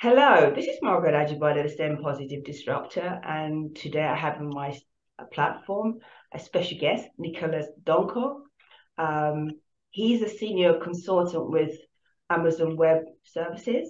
Hello, this is Margaret Ajibade, the STEM Positive Disruptor, and today I have on my platform a special guest, Nicholas Donkor. Um, he's a senior consultant with Amazon Web Services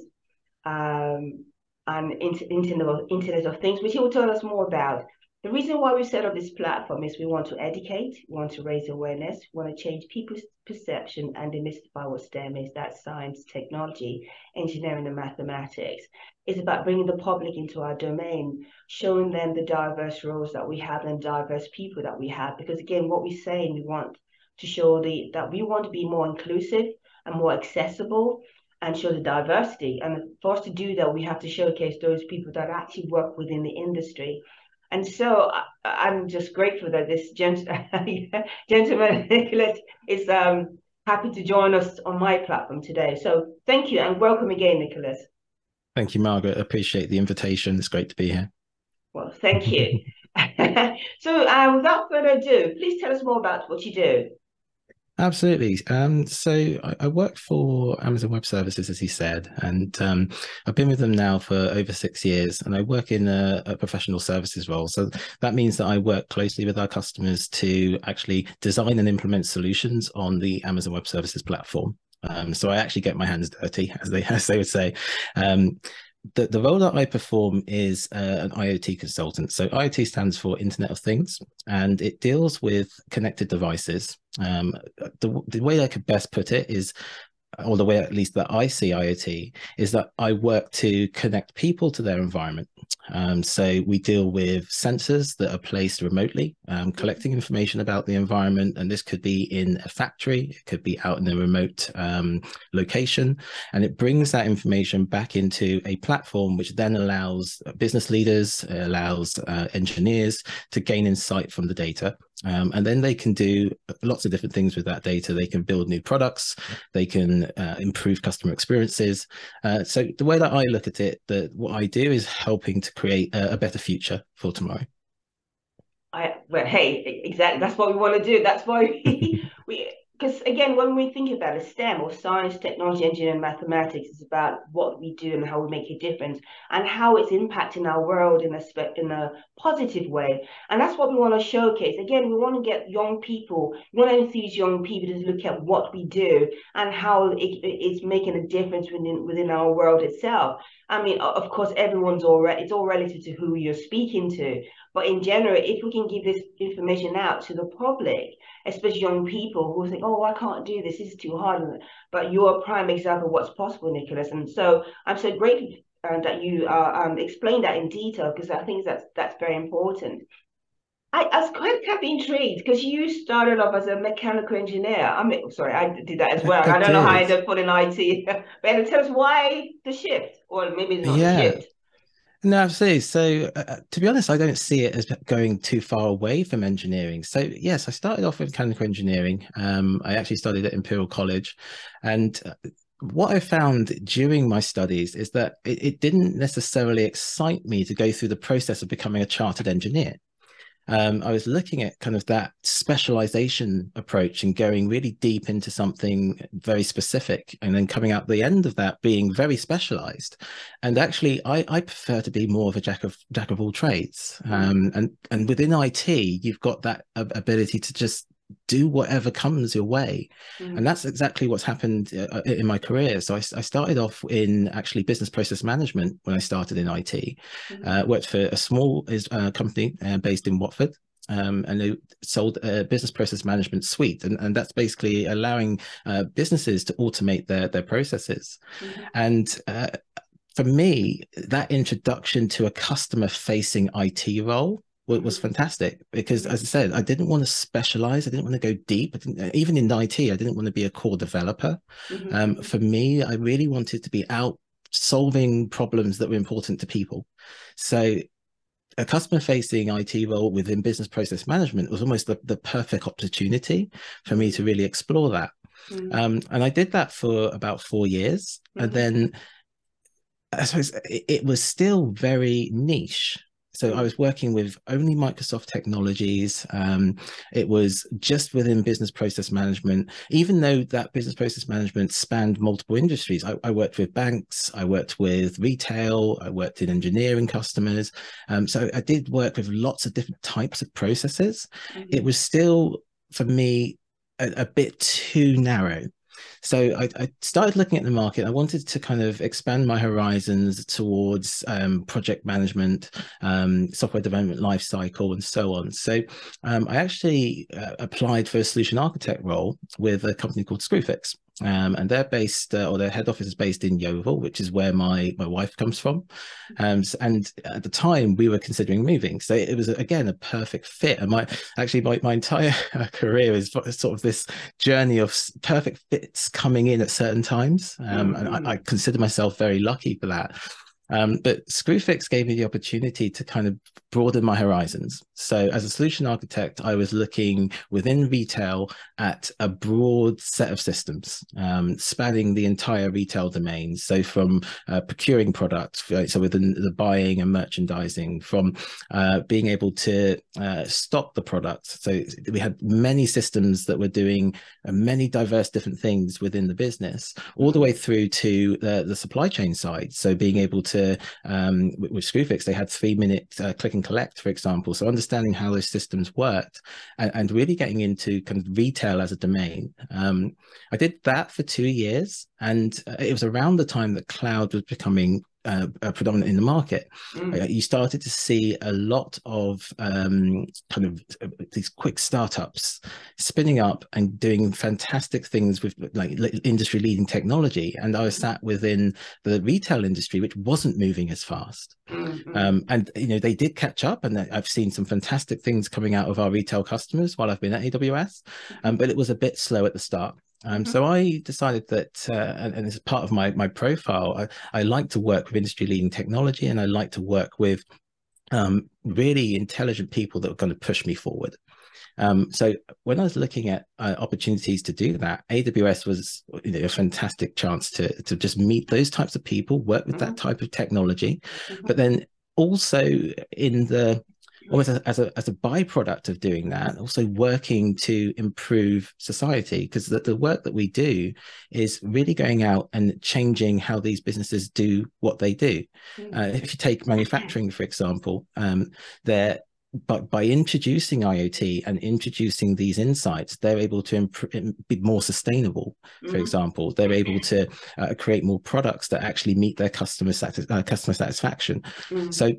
um, and Internet of, Internet of Things, which he will tell us more about. The reason why we set up this platform is we want to educate, we want to raise awareness, we want to change people's perception and demystify what STEM is, that's science, technology, engineering and mathematics. It's about bringing the public into our domain, showing them the diverse roles that we have and diverse people that we have. Because again, what we're saying, we want to show the that we want to be more inclusive and more accessible and show the diversity. And for us to do that, we have to showcase those people that actually work within the industry and so I, am just grateful that this gent- gentleman, Nicholas, is um, happy to join us on my platform today. So thank you and welcome again, Nicholas. Thank you, Margaret. I appreciate the invitation. It's great to be here. Well, thank you. so uh, without further ado, please tell us more about what you do. Absolutely. Um, so I, I, work for Amazon Web Services, as he said, and um, I've been with them now for over six years, and I work in a, a, professional services role. So that means that I work closely with our customers to actually design and implement solutions on the Amazon Web Services platform. Um, so I actually get my hands dirty, as they as they would say. The, the role that I perform is uh, an IoT consultant. So IoT stands for Internet of Things, and it deals with connected devices. Um, the, the way I could best put it is or the way at least that I see IoT is that I work to connect people to their environment. Um, so we deal with sensors that are placed remotely, um, collecting information about the environment, and this could be in a factory, it could be out in a remote um, location, and it brings that information back into a platform, which then allows business leaders, allows uh, engineers to gain insight from the data. Um, and then they can do lots of different things with that data. They can build new products, they can uh, improve customer experiences. Uh, so the way that I look at it, that what I do is helping to create a, a better future for tomorrow. I well, hey, exactly. That's what we want to do. That's why we, we because again, when we think about a STEM or science, technology, engineering, mathematics, it's about what we do and how we make a difference and how it's impacting our world in a in a positive way. And that's what we want to showcase. Again, we want to get young people, we want to enthuse young people to look at what we do and how it, it's making a difference within within our world itself. I mean, of course, everyone's all re- it's all relative to who you're speaking to. But in general, if we can give this information out to the public, especially young people who think, oh, I can't do this, this is too hard. But you're a prime example of what's possible, Nicholas. And so I'm so grateful uh, that you uh, um, explained that in detail because I think that's that's very important. I, I was quite kind of intrigued because you started off as a mechanical engineer. I mean, sorry, I did that as well. I, I don't know how I ended up in IT. but tell us why the shift, or maybe it's not yeah. the shift. No, absolutely. So, uh, uh, to be honest, I don't see it as going too far away from engineering. So, yes, I started off with mechanical engineering. Um, I actually studied at Imperial College, and uh, what I found during my studies is that it, it didn't necessarily excite me to go through the process of becoming a chartered engineer um, I was looking at kind of that specialization approach and going really deep into something very specific, and then coming out the end of that being very specialized. And actually, I, I prefer to be more of a jack of jack of all trades. Mm. Um, and and within IT, you've got that ability to just do whatever comes your way mm. and that's exactly what's happened uh, uh in my career so I, I, started off in actually business process management when i started in it mm. uh, worked for a small uh, company uh, based in watford um, and they sold a business process management suite and, and that's basically allowing uh, businesses to automate their, their processes mm. and for me that introduction to a customer facing it role was fantastic because as i said i didn't want to specialize i didn't want to go deep even in it i didn't want to be a core developer mm-hmm. um, for me i really wanted to be out solving problems that were important to people so a customer facing it role within business process management was almost the, the perfect opportunity for me to really explore that mm-hmm. um, and i did that for about four years mm-hmm. and then i suppose it, it was still very niche So I was working with only Microsoft technologies. Um, it was just within business process management, even though that business process management spanned multiple industries. I, I worked with banks, I worked with retail, I worked in engineering customers. Um, so I did work with lots of different types of processes. Mm-hmm. It was still, for me, a, a bit too narrow. So I, I, started looking at the market. I wanted to kind of expand my horizons towards um, project management, um, software development lifecycle, and so on. So um, I actually uh, applied for a solution architect role with a company called Screwfix. Um, and they're based, uh, or their head office is based in Yeovil, which is where my my wife comes from. Um, and at the time, we were considering moving, so it was again a perfect fit. And my actually my, my entire career is sort of this journey of perfect fits coming in at certain times, um, mm-hmm. and I, I mm-hmm. consider myself very lucky for that. Um, but Screwfix gave me the opportunity to kind of broaden my horizons. So, as a solution architect, I was looking within retail at a broad set of systems um, spanning the entire retail domain. So, from uh, procuring products, so within the buying and merchandising, from uh, being able to uh, stock the products. So, we had many systems that were doing uh, many diverse different things within the business, all the way through to the supply chain side. So, being able to to um, with, with Screwfix, they had three minute uh, click and collect, for example. So understanding how those systems worked and, and really getting into kind of retail as a domain. Um, I did that for two years, and uh, it was around the time that cloud was becoming uh, uh, predominant in the market. Mm. You started to see a lot of um, kind of uh, these quick startups spinning up and doing fantastic things with like industry leading technology. And I was mm. sat within the retail industry, which wasn't moving as fast. Mm-hmm. Um, and you know they did catch up, and I've seen some fantastic things coming out of our retail customers while I've been at AWS, um, but it was a bit slow at the start. Um, mm-hmm. So I decided that, uh, and, and as part of my my profile, I, I like to work with industry leading technology, and I like to work with um, really intelligent people that are going to push me forward. Um, so when I was looking at uh, opportunities to do that, AWS was you know, a fantastic chance to to just meet those types of people, work with mm-hmm. that type of technology, mm-hmm. but then also in the almost as, as, a as a byproduct of doing that, also working to improve society because the, the work that we do is really going out and changing how these businesses do what they do. Mm. Uh, if you take manufacturing, for example, um, they're but by introducing IoT and introducing these insights, they're able to imp- be more sustainable. For mm-hmm. example, they're able to uh, create more products that actually meet their customer satis- uh, customer satisfaction. Mm-hmm. So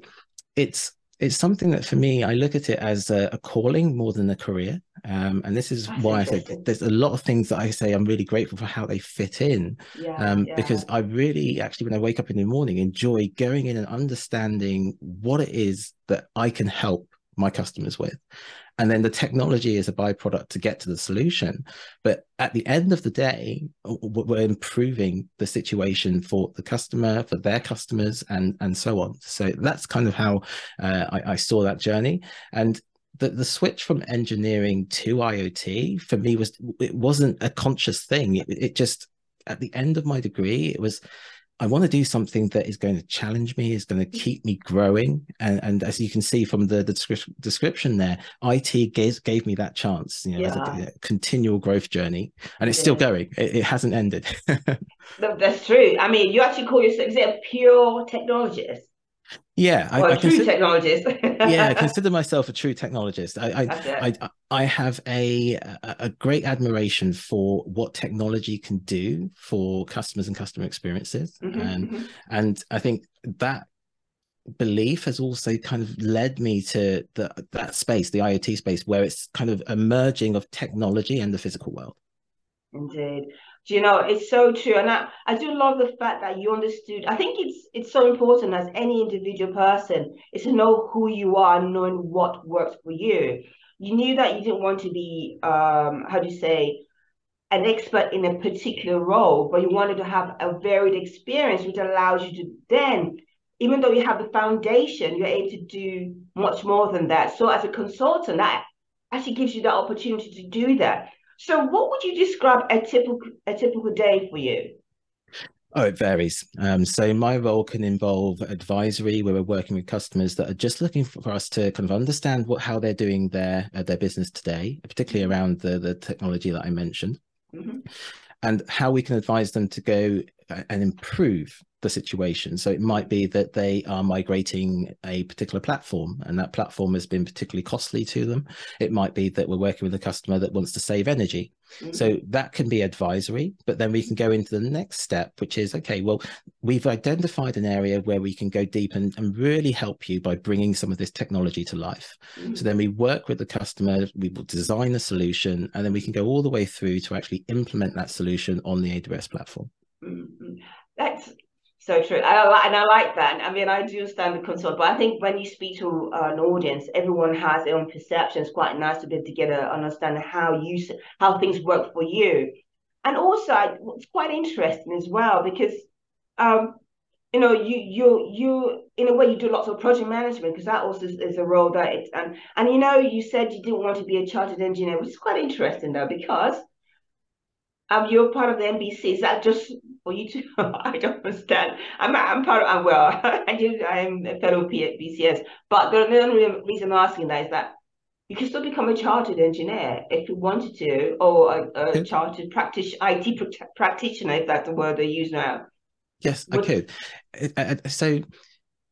it's it's something that for me, I look at it as a, a calling more than a career. Um, and this is That's why I say there's a lot of things that I say I'm really grateful for how they fit in. Yeah, um, yeah. Because I really actually, when I wake up in the morning, enjoy going in and understanding what it is that I can help my customers with. And then the technology is a byproduct to get to the solution. But at the end of the day we're improving the situation for the customer for their customers and and so on. So that's kind of how uh, I, I saw that journey. And the, the switch from engineering to IoT for me was it wasn't a conscious thing. It, it just at the end of my degree, it was I want to do something that is going to challenge me, is going to mm. keep me growing. And, and as you can see from the, the description, description there, IT gave, gave me that chance, you know, yeah. as a, a, continual growth journey. And it's yeah. still going, it, it hasn't ended. That's true. I mean, you actually call yourself, is it a pure technologist? Yeah, well, I, I true consider, technologist. yeah, I consider myself a true technologist. I I, I, I have a a great admiration for what technology can do for customers and customer experiences, mm-hmm, and mm-hmm. and I think that belief has also kind of led me to the that space, the IoT space, where it's kind of emerging of technology and the physical world. Indeed. Do you know, it's so true. And I, I do love the fact that you understood. I think it's it's so important as any individual person is to know who you are and knowing what works for you. You knew that you didn't want to be um, how do you say, an expert in a particular role, but you wanted to have a varied experience, which allows you to then, even though you have the foundation, you're able to do much more than that. So as a consultant, that actually gives you that opportunity to do that. So, what would you describe a typical a typical day for you? Oh, it varies. Um, so my role can involve advisory, where we're working with customers that are just looking for us to kind of understand what how they're doing their uh, their business today, particularly around the the technology that I mentioned, mm-hmm. and how we can advise them to go and improve the situation. So it might be that they are migrating a particular platform and that platform has been particularly costly to them. It might be that we're working with a customer that wants to save energy. Mm-hmm. So that can be advisory, but then we can go into the next step, which is okay, well, we've identified an area where we can go deep and, and really help you by bringing some of this technology to life. Mm-hmm. So then we work with the customer, we will design a solution, and then we can go all the way through to actually implement that solution on the AWS platform. Mm-hmm. That's so true. I, and I like that. I mean, I do understand the concern, but I think when you speak to uh, an audience, everyone has their own perception. It's quite nice to be able to get a understand how you how things work for you. And also, it's quite interesting as well because, um, you know, you you you in a way you do lots of project management because that also is, is a role that it's and and you know you said you didn't want to be a chartered engineer, which is quite interesting though because um, you're part of the NBC. Is that just for you to? I don't understand. I'm I'm part of. Well, I. I'm a fellow BCS. But the only reason I'm asking that is that you can still become a chartered engineer if you wanted to, or a, a chartered practice IT practitioner, if that's the word they use now. Yes, I could. So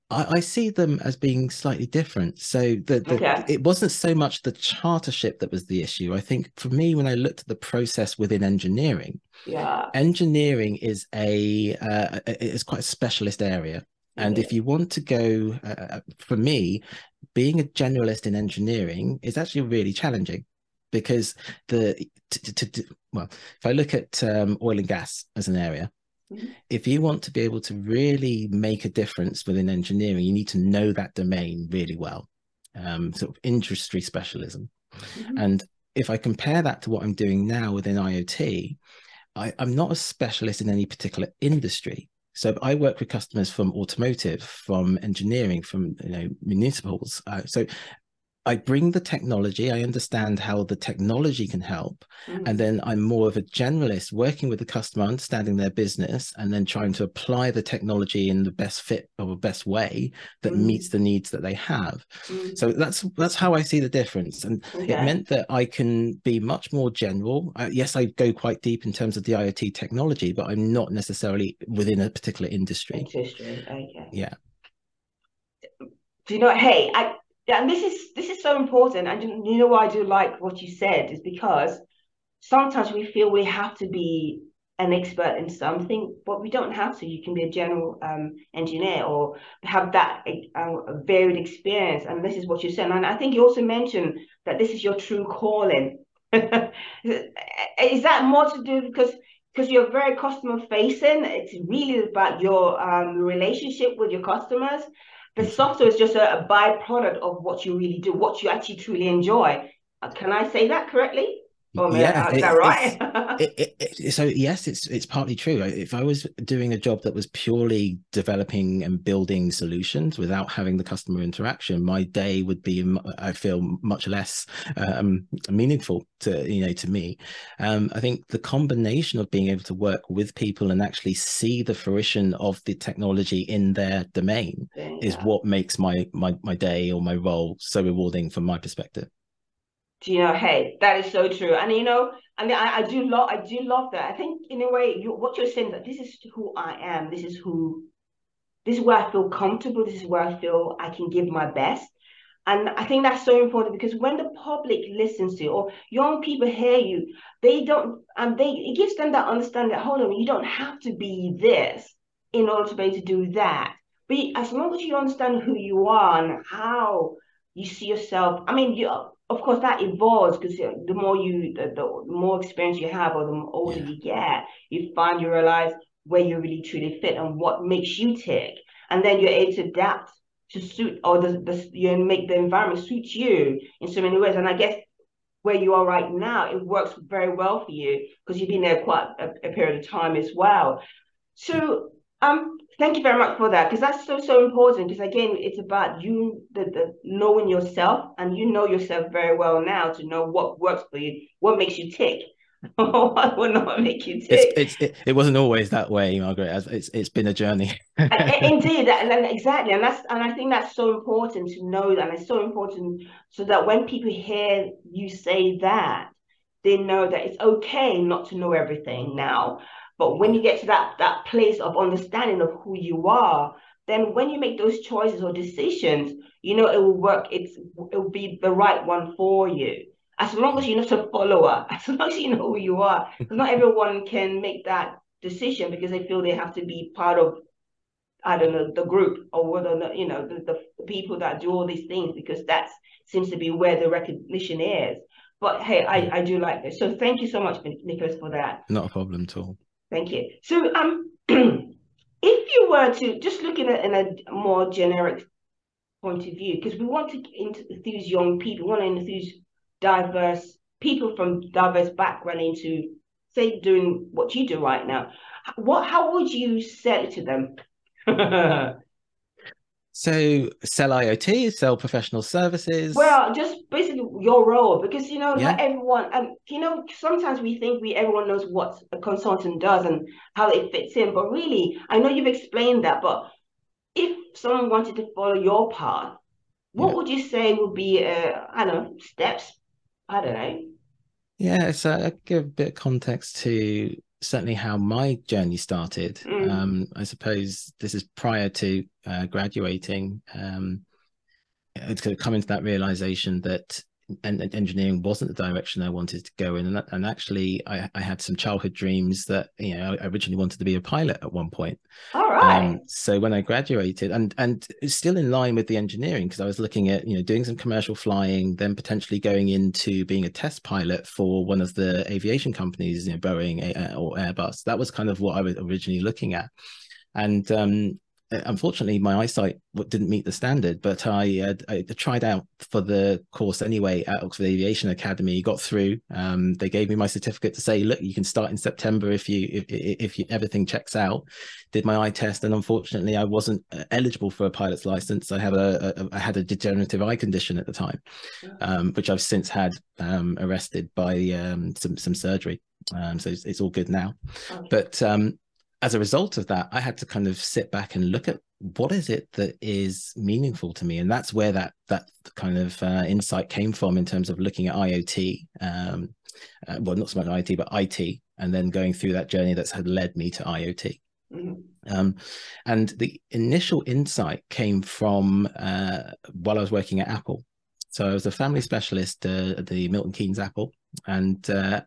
I, I, see them as being slightly different. So the, the okay. it wasn't so much the chartership that was the issue. I think for me, when I looked at the process within engineering, yeah, engineering is a uh, is quite a specialist area. And if you want to go, uh, uh, for me, being a generalist in engineering is actually really challenging because the to, to, to, well, if I look at um, oil and gas as an area, Mm-hmm. If you want to be able to really make a difference within engineering, you need to know that domain really well, um, sort of industry specialism. Mm-hmm. And if I compare that to what I'm doing now within IoT, I, am not a specialist in any particular industry. So I work with customers from automotive, from engineering, from you know municipals. Uh, so I bring the technology, I understand how the technology can help. Mm. And then I'm more of a generalist working with the customer, understanding their business, and then trying to apply the technology in the best fit or best way that mm. meets the needs that they have. Mm. So that's that's how I see the difference. And okay. it meant that I can be much more general. Yes, I go quite deep in terms of the IoT technology, but I'm not necessarily within a particular industry. Industry, okay. Yeah. Do you know, hey, I yeah, and this is this is so important. And you know why I do like what you said is because sometimes we feel we have to be an expert in something, but we don't have to. You can be a general um, engineer or have that uh, varied experience. And this is what you said. And I think you also mentioned that this is your true calling. is that more to do because because you're very customer facing? It's really about your um, relationship with your customers the software is just a, a byproduct of what you really do, what you actually truly enjoy. Uh, can I say that correctly? Oh, yeah, is that right? it, it, it, so yes, it's it's partly true. If I was doing a job that was purely developing and building solutions without having the customer interaction, my day would be, I feel, much less um, meaningful to you know to me. Um, I think the combination of being able to work with people and actually see the fruition of the technology in their domain yeah. is what makes my my my day or my role so rewarding from my perspective you know hey that is so true. And you know I mean, I, I do love i do love that. I think in a way you what you're saying that this is who i am. This is who this is where i feel comfortable. This is where i feel i can give my best. And i think that's so important because when the public listens to you or young people hear you they don't and they it gives them that understanding that hold on you don't have to be this in order to be able to do that. But as long as you understand who you are and how you see yourself i mean you of course that evolves because the more you the, the, more experience you have or the older yeah. you get you find you realize where you really truly fit and what makes you tick. And then you're able to adapt to suit or the, the you make the environment suit you in so many ways. And i guess where you are right now it works very well for you because you've been there quite a, a period of time as well. So um, thank you very much for that because that's so so important. Because again, it's about you the, the knowing yourself, and you know yourself very well now to know what works for you, what makes you tick, I will not make you tick. It's, it's, it, it wasn't always that way, Margaret. It's it's been a journey. Indeed, and, and exactly, and that's and I think that's so important to know that, and it's so important so that when people hear you say that, they know that it's okay not to know everything now. But when you get to that that place of understanding of who you are, then when you make those choices or decisions, you know it will work. It's it will be the right one for you as long as you're not a follower, as long as you know who you are, because not everyone can make that decision because they feel they have to be part of, I don't know, the group or whether or not, you know the, the people that do all these things because that seems to be where the recognition is. But hey, I, I do like this. So thank you so much, Nicholas, for that. Not a problem at all. Thank you. So um, if you were to just looking at in a more generic point of view, because we want to enthuse young people, we want to enthuse diverse people from diverse background into say doing what you do right now what how would you sell it to them so sell iot sell professional services well just basically your role because you know yeah. not everyone and you know sometimes we think we everyone knows what a consultant does and how it fits in but really i know you've explained that but if someone wanted to follow your path what yeah. would you say would be uh, i don't know steps I don't know. Yeah, so I give a bit of context to certainly how my journey started. Mm. Um, I suppose this is prior to uh, graduating. Um, it's going to come into that realization that and, and, engineering wasn't the direction I wanted to go in. And, and actually, I, I, had some childhood dreams that you know I originally wanted to be a pilot at one point. All right. Um, so when I graduated, and and still in line with the engineering because I was looking at you know doing some commercial flying, then potentially going into being a test pilot for one of the aviation companies, you know, Boeing or Airbus. That was kind of what I was originally looking at. And um, unfortunately my eyesight didn't meet the standard but I, uh, I tried out for the course anyway at oxford aviation academy got through um, they gave me my certificate to say look you can start in september if you if, if you, everything checks out. Did my eye test and unfortunately i wasn't uh, eligible for a pilot's license. I had a, a i had a degenerative eye condition at the time um, which i've since had um, arrested by um, some some surgery. Um, so it's, it's, all good now. But um, as a result of that, I had to kind of sit back and look at what is it that is meaningful to me, and that's where that that kind of uh, insight came from in terms of looking at IoT. Um, uh, well, not so much IoT, but IT, and then going through that journey that's had led me to IoT. Mm-hmm. Um, and the initial insight came from uh, while I was working at Apple. So I was a family specialist uh, at the Milton Keynes Apple, and uh,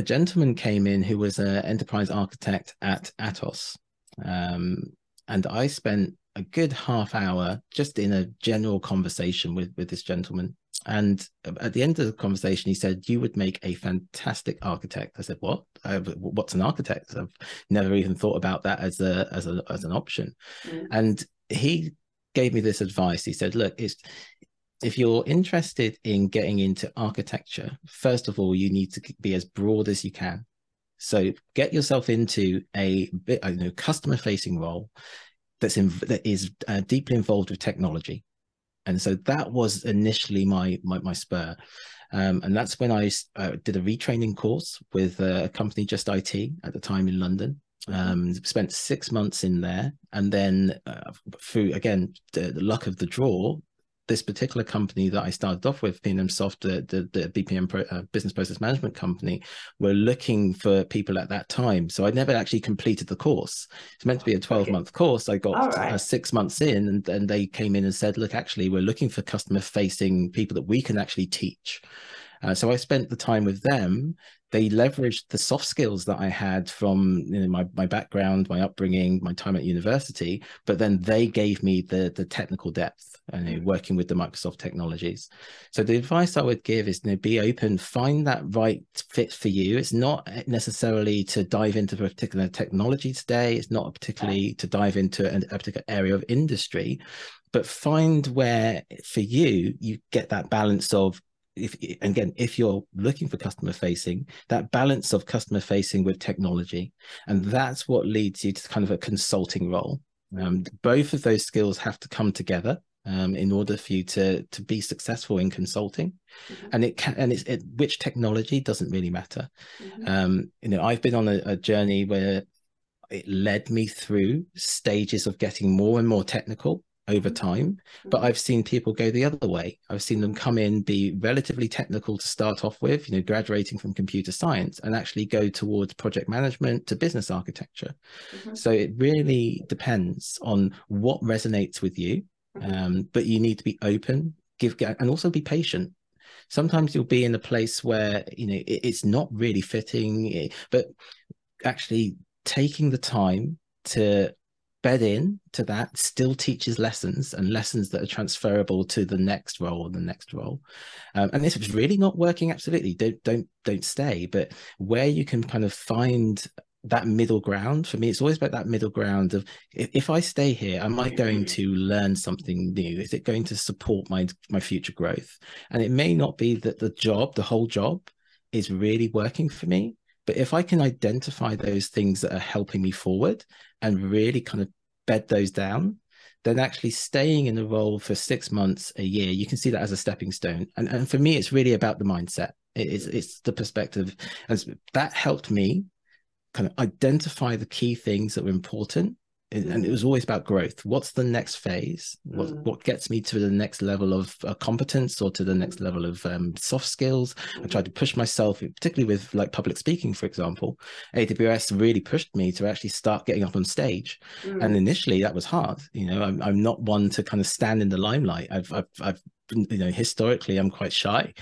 a gentleman came in who was an enterprise architect at Atos. Um, and I spent a good half hour just in a general conversation with, with this gentleman. And at the end of the conversation, he said, "You would make a fantastic architect." I said, "What? Uh, what's an architect? I've never even thought about that as a as a as an option." Mm. And he gave me this advice. He said, "Look, it's if you're interested in getting into architecture, first of all, you need to be as broad as you can. So get yourself into a bit, I know, customer facing role that's in, that is uh, deeply involved with technology. And so that was initially my my, my spur. Um, and that's when I uh, did a retraining course with a company, Just IT, at the time in London. Um, spent six months in there, and then uh, through again the, the, luck of the draw, this particular company that I started off with, PNM Soft, the, the, the BPM pro, uh, business process management company, were looking for people at that time. So I never actually completed the course. It's meant to be a 12 okay. month course. I got right. uh, six months in and, and they came in and said, look, actually, we're looking for customer facing people that we can actually teach. Uh, so I spent the time with them they leveraged the soft skills that I had from you know, my, my background, my upbringing, my time at university, but then they gave me the the technical depth and you know, hmm. working with the Microsoft technologies. So the advice I would give is you know, be open, find that right fit for you. It's not necessarily to dive into a particular technology today. It's not particularly to dive into a, a particular area of industry, but find where for you you get that balance of if again if you're looking for customer facing that balance of customer facing with technology and that's what leads you to kind of a consulting role um, both of those skills have to come together um, in order for you to to be successful in consulting mm-hmm. and it can and it's it, which technology doesn't really matter mm-hmm. um, you know i've been on a, a journey where it led me through stages of getting more and more technical over time but mm-hmm. i've seen people go the other way i've seen them come in be relatively technical to start off with you know graduating from computer science and actually go towards project management to business architecture mm-hmm. so it really depends on what resonates with you mm-hmm. um, but you need to be open give and also be patient sometimes you'll be in a place where you know it, it's not really fitting eh, but actually taking the time to bed in to that still teaches lessons and lessons that are transferable to the next role and the next role. Um, and if it's really not working absolutely don't don't don't stay. But where you can kind of find that middle ground for me it's always about that middle ground of if, if i stay here am i going to learn something new? Is it going to support my my future growth? And it may not be that the job the whole job is really working for me but if I can identify those things that are helping me forward and really kind of bed those down, then actually staying in the role for six months, a year, you can see that as a stepping stone. And, and for me, it's really about the mindset. It's, it's the perspective. And that helped me kind of identify the key things that were important and it was always about growth. What's the next phase? What, mm. what gets me to the next level of uh, competence or to the next level of um, soft skills? Mm. i tried to push myself particularly with like public speaking for example. Aws really pushed me to actually start getting up on stage. Mm. and initially that was hard you know? I'm, I'm not one to kind of stand in the limelight. I've i've, I've you know historically i'm quite shy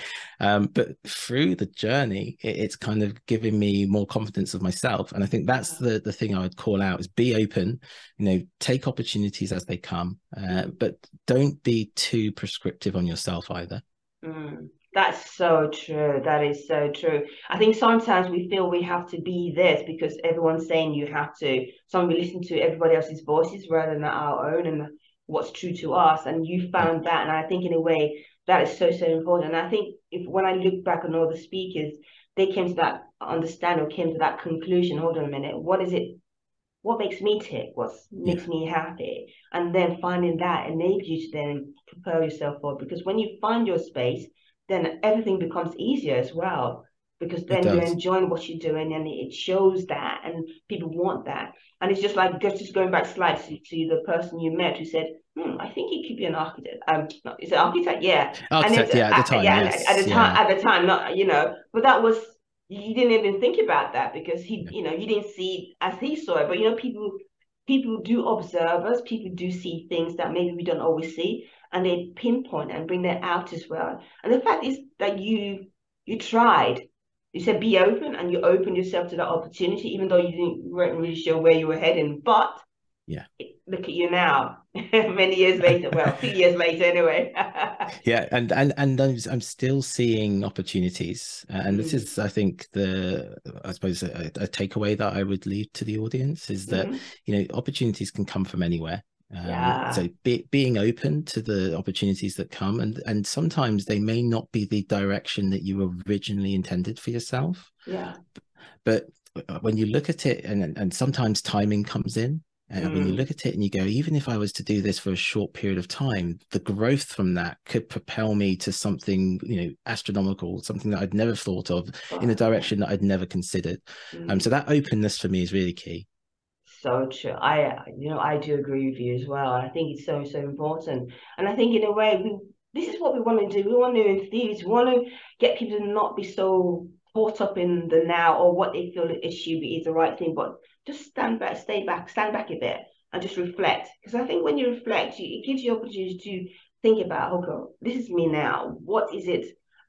um, but through the journey it, it's kind of giving me more confidence of myself and i think that's the the thing i would call out is be open you know take opportunities as they come uh, but don't be too prescriptive on yourself either mm. That's so true. That is so true. I think sometimes we feel we have to be this because everyone's saying you have to. Some we listen to everybody else's voices rather than our own. And what's true to us and you found that and i think in a way that is so so important. And i think if when i look back on all the speakers they came to that understanding or came to that conclusion hold on a minute what is it what makes me tick? What makes yeah. me happy? And then finding that enables you to then propel yourself forward because when you find your space then everything becomes easier as well because then you're enjoying what you're doing and it shows that and people want that. And it's just like just going back slightly to, to the person you met who said hmm, I think he could be an architect. Um no, is it architect? Yeah. Architect yeah at the time yeah, yes, at the time yeah. at the time not you know but that was you didn't even think about that because he you know you didn't see as he saw it. But you know people people do observe us people do see things that maybe we don't always see and they pinpoint and bring that out as well. And the fact is that you you tried you said be open and you opened yourself to that opportunity, even though you didn't weren't really sure where you were heading. But yeah, look at you now, many years later. Well, few years later, anyway. yeah, and and and I'm, I'm still seeing opportunities, uh, and this is, I think, the I suppose a, a, takeaway that I would leave to the audience is that mm. you know opportunities can come from anywhere. Um, yeah. So be, being open to the opportunities that come, and and sometimes they may not be the direction that you originally intended for yourself. Yeah. But uh, when you look at it, and and sometimes timing comes in, and mm. when you mm. look at it and you go, even if I was to do this for a short period of time, the growth from that could propel me to something, you know, astronomical, something that I'd never thought of oh. in a direction that I'd never considered. Mm. Um, so that openness for me is really key so true. I, you know, I do agree with you as well. I think it's so, so important. And I think in a way, we this is what we want to do. We want to enthuse. We want to get people to not be so caught up in the now or what they feel the issue is the right thing, but just stand back, stay back, stand back a bit and just reflect. Because I think when you reflect, it gives you opportunity to think about, okay, this is me now. What is it?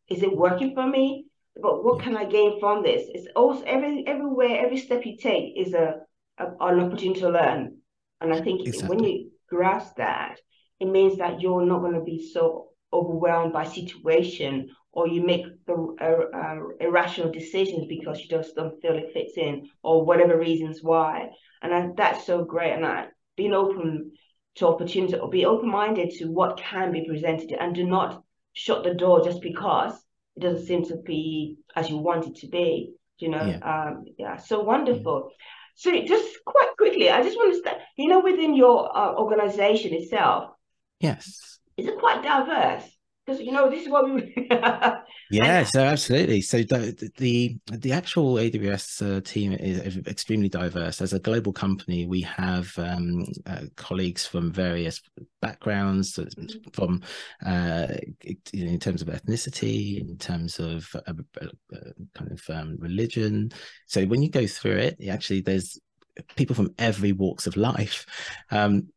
Is it working for me? But what can I gain from this? It's also every everywhere, every step you take is a an opportunity to learn. And I think exactly. when you grasp that, it means that you're not going to be so overwhelmed by situation or you make the uh, uh, irrational decisions because you just don't feel it fits in or whatever reasons why. And I, that's so great. And I, being open to opportunity or be open-minded to what can be presented and do not shut the door just because it doesn't seem to be as you want it to be you know yeah, um, yeah so wonderful so just quite quickly, I just want to start, you know, within your uh, organization itself. Yes. is it quite diverse? Because you know this is what we. yeah, so absolutely. So the the, the actual AWS uh, team is extremely diverse. As a global company, we have um, uh, colleagues from various backgrounds, mm-hmm. from uh, in terms of ethnicity, in terms of uh, uh, kind of um, religion. So when you go through it, actually, there's people from every walks of life. Um,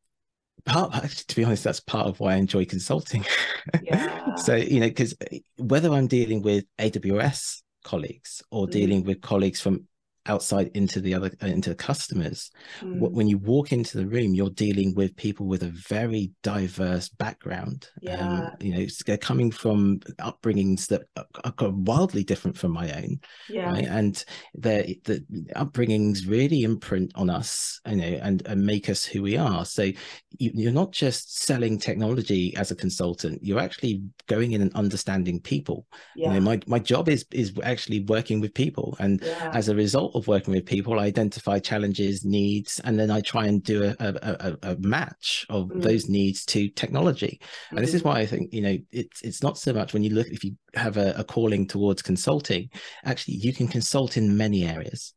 part to be honest that's part of why i enjoy consulting yeah. so you know because whether i'm dealing with aws colleagues or mm. dealing with colleagues from outside into the other uh, into customers mm. when you walk into the room you're dealing with people with a very diverse background yeah. Um, you know they're coming from upbringings that are wildly different from my own yeah right? and the the upbringings really imprint on us you know and, and make us who we are so you, are not just selling technology as a consultant you're actually going in and understanding people yeah. you know my, my job is is actually working with people and yeah. as a result of working with people, I identify challenges, needs, and then I try and do a, a, a, a match of mm. those needs to technology. And mm-hmm. this is mm-hmm. why I think, you know, it's it's not so much when you look, if you have a, a calling towards consulting, actually you can consult in many areas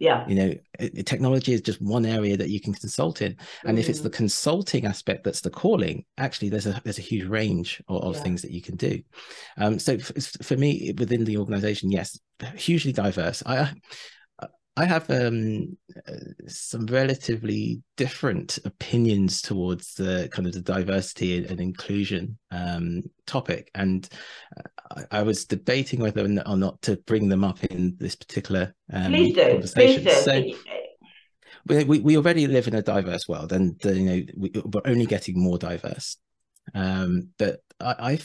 yeah you know technology is just one area that you can consult in and mm. if it's the mm. consulting aspect that's the calling actually there's a there's a huge range of, of yeah. things that you can do um so for, for me within the organization yes hugely diverse i I have um, uh, some relatively different opinions towards the kind of the diversity and inclusion um, topic, and uh, I, I, was debating whether or not to bring them up in this particular um, Please do. conversation. Please do. So, we, we already live in a diverse world, and uh, you know we, are only getting more diverse. Um, but I, I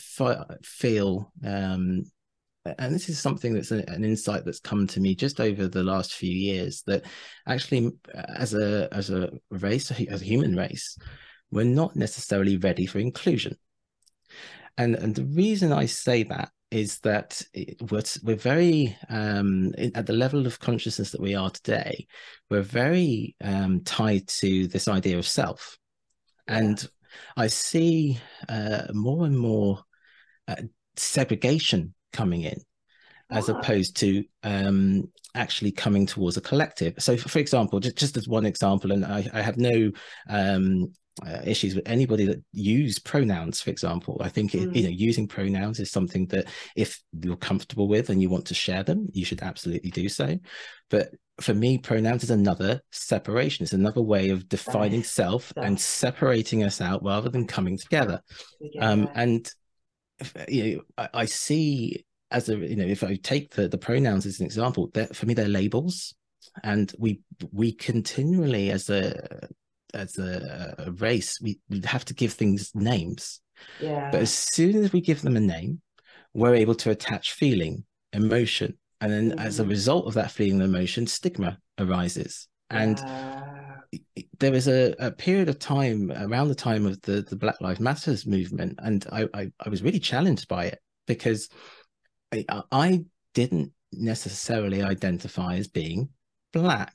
feel um, and this is something that's a, an insight that's come to me just over the last few years that actually as a as a race as a human race we're not necessarily ready for inclusion. And and the reason i say that is that we're, we're very um, at the level of consciousness that we are today we're very um, tied to this idea of self. And i see uh, more and more uh, segregation coming in as opposed to um, actually coming towards a collective. So, for, for example, just, just as one example, and I, I have no um, uh, issues with anybody that use pronouns, for example. I think mm. it, you know using pronouns is something that if you're comfortable with and you want to share them, you should absolutely do so. But for me, pronouns is another separation. It's another way of defining self and separating us out rather than coming together. Um, and you know, I, I, see as a you know, if I take the the pronouns as an example, that for me they're labels, and we we continually as a as a, a race we have to give things names. Yeah. But as soon as we give them a name, we're able to attach feeling, emotion, and then mm-hmm. as a mm-hmm. result of that feeling and emotion, stigma arises. And yeah there was a, a, period of time around the time of the, the Black Lives Matters movement, and I, I, I was really challenged by it because I, I didn't necessarily identify as being black,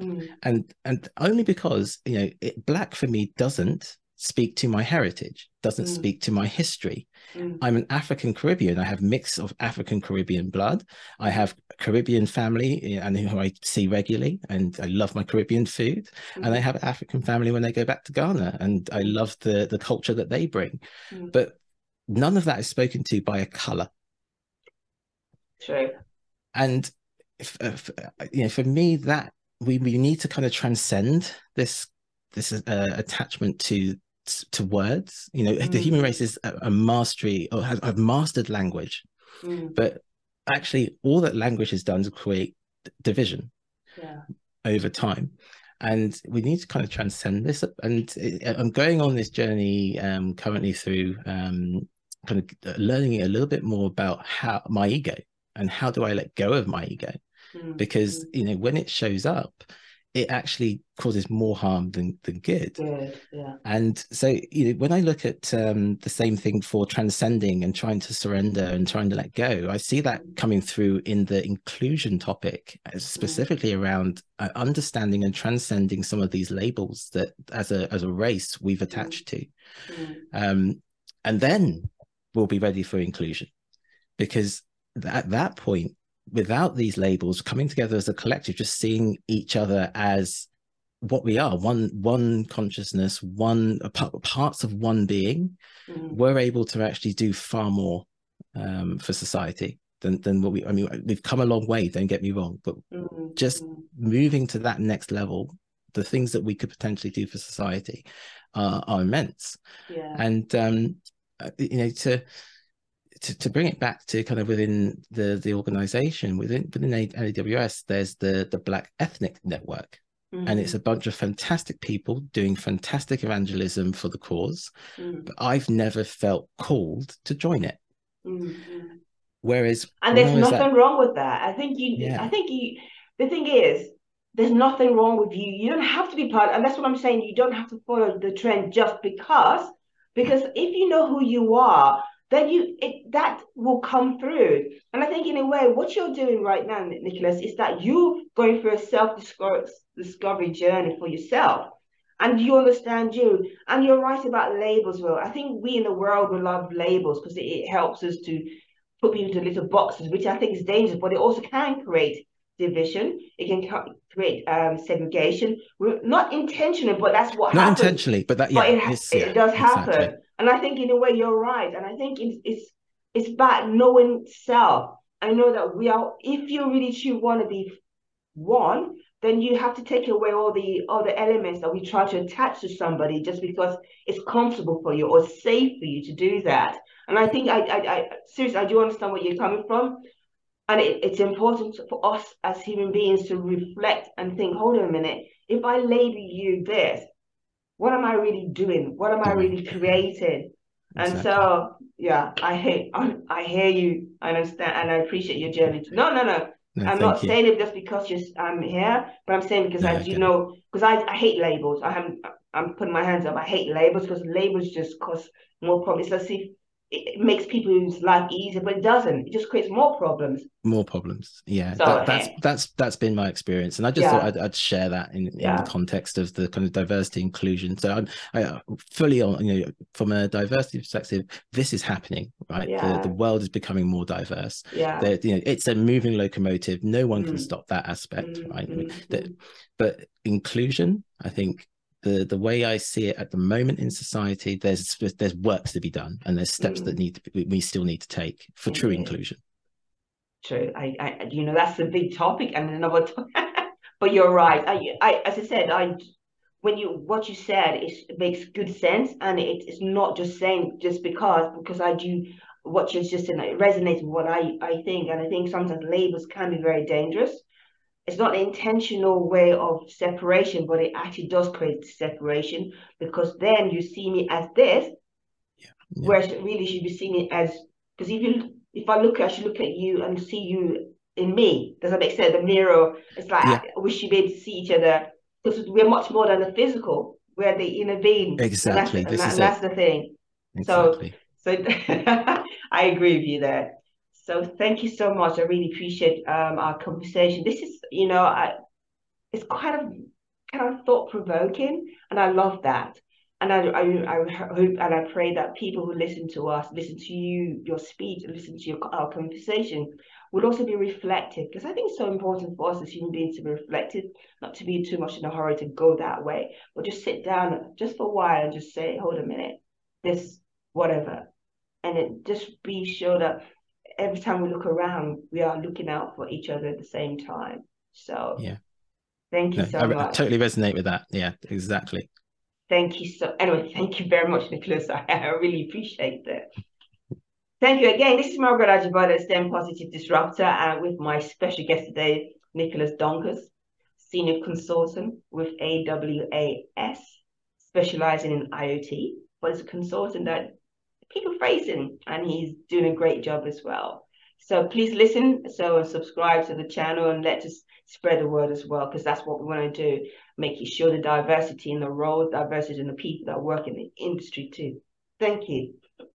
mm. and and only because you know it, black for me doesn't speak to my heritage, doesn't mm. speak to my history. Mm. I'm an African Caribbean. I have mix of African Caribbean blood. I have Caribbean family and who I see regularly, and I love my Caribbean food. Mm. And I have African family when they go back to Ghana, and I love the the culture that they bring. Mm. But none of that is spoken to by a color. True. And if, if, you know, for me, that we we need to kind of transcend this this uh, attachment to to words. You know, mm. the human race is a, a mastery or has have mastered language, mm. but actually, all that language has done is create division yeah. over time. And we need to kind of transcend this. And I'm going on this journey um, currently through um, kind of uh, learning a little bit more about how my ego and how do I let go of my ego? Mm. Because mm. you know when it shows up, it actually causes more harm than than good. Good, yeah. And so, you know, when I look at um, the same thing for transcending and trying to surrender and trying to let go, I see that mm. coming through in the inclusion topic, uh, specifically mm. around uh, understanding and transcending some of these labels that, as a as a race, we've mm. attached to. Mm. Um, and then we'll be ready for inclusion. Because at that point, without these labels, coming together as a collective, just seeing each other as what we are one one consciousness one parts of one being mm. we're able to actually do far more um, for society than than what we i mean we've come a long way don't get me wrong but mm. just moving to that next level the things that we could potentially do for society are, are immense yeah. and um uh, you know to to, to bring it back to kind of within the the organization within within AWS, there's the the Black Ethnic Network, Mm-hmm. And it's mm-hmm. a bunch of fantastic people doing fantastic evangelism for the cause. Mm-hmm. But I've never felt called to join it. Mm-hmm. Whereas And there's nothing wrong with that. I think you yeah. I think you the thing is there's nothing wrong with you. You don't have to be part, and that's what I'm saying. You don't have to follow the trend just because, because if you know who you are, then you it, that will come through. And I think in a way, what you're doing right now, Nicholas, is that you're going through a self discovery journey for yourself. And you understand you. And you're right about labels, well. I think we in the world will love labels because it, it helps us to put people into little boxes, which I think is dangerous, but it also can create division. It can create um, segregation. Not intentionally, but that's what happens. not happens. intentionally, but that yeah, but it, it, yeah, does happen. Exactly. And I think in a way you're right. And I think it's it's it's about knowing self. I know that we are. If you really truly want to be one, then you have to take away all the other elements that we try to attach to somebody just because it's comfortable for you or safe for you to do that. And I think I, I, I seriously, I do understand where you're coming from. And it, it's important for us as human beings to reflect and think, hold on a minute, if I label you this, what am I really doing? What am I really creating? And exactly. so, yeah, I hate, I, I hear you, I understand, and I appreciate your journey. No, no, no. no I'm not you. saying it just because you're, I'm here, but I'm saying because no, I do know, because I, I hate labels. I haven't, I'm putting my hands up. I hate labels because labels just cause more problems. Let's see it makes people's life easier, but it doesn't. It just creates more problems. More problems. Yeah, so, that, that's that's that's been my experience, and I just yeah. thought I'd, I'd, share that in, in yeah. the context of the kind of diversity inclusion. So I'm I, uh, fully on. You know, from a diversity perspective, this is happening. Right, yeah. the, the world is becoming more diverse. Yeah, the, you know, it's a moving locomotive. No one mm. can stop that aspect. Mm. Right, mm. the, but inclusion, I think, the the way I see it at the moment in society, there's there's work to be done, and there's steps mm. that need to be, we still need to take for true inclusion. True, I, I, you know, that's a big topic and another. But you're right. I, I, as I said, I, when you what you said, it makes good sense, and it, it's not just saying just because because I do what you're just saying. It resonates with what I, I think, and I think sometimes labels can be very dangerous it's not an intentional way of separation, but it actually does create separation because then you see me as this, yeah. Yeah. whereas really should be seeing it as because if you if I look, I should look at you and see you in me. Does that make sense? The mirror. It's like yeah. we should be able to see each other because we're much more than the physical. We're the inner being. Exactly. And that's, and that, and that's the thing. Exactly. So, so I agree with you there. So thank you so much. I really appreciate um, our conversation. This is, you know, I, it's kind of kind of thought provoking, and I love that. And I, I, I hope and I pray that people who listen to us, listen to you, your speech, listen to your, our conversation, would also be reflective. Because I think it's so important for us as human beings to be reflective, not to be too much in a hurry to go that way, but just sit down just for a while and just say, hold a minute, this, whatever. And it just be sure that every time we look around, we are looking out for each other at the same time. So yeah, thank you no, so I, much. I totally resonate with that. Yeah, exactly. Thank you so. Anyway, thank you very much, Nicholas. I, I really appreciate that. Thank you again. This is Margaret Ajibade, STEM Positive Disruptor, and with my special guest today, Nicholas Donkor, Senior Consultant with AWS, specializing in IoT, but as a consultant that people facing and he's doing a great job as well. So please listen, so and subscribe to the channel and let us spread the word as well, because that's what we want to do, making sure the diversity in the roles, diversity in the people that work in the industry too. Thank you.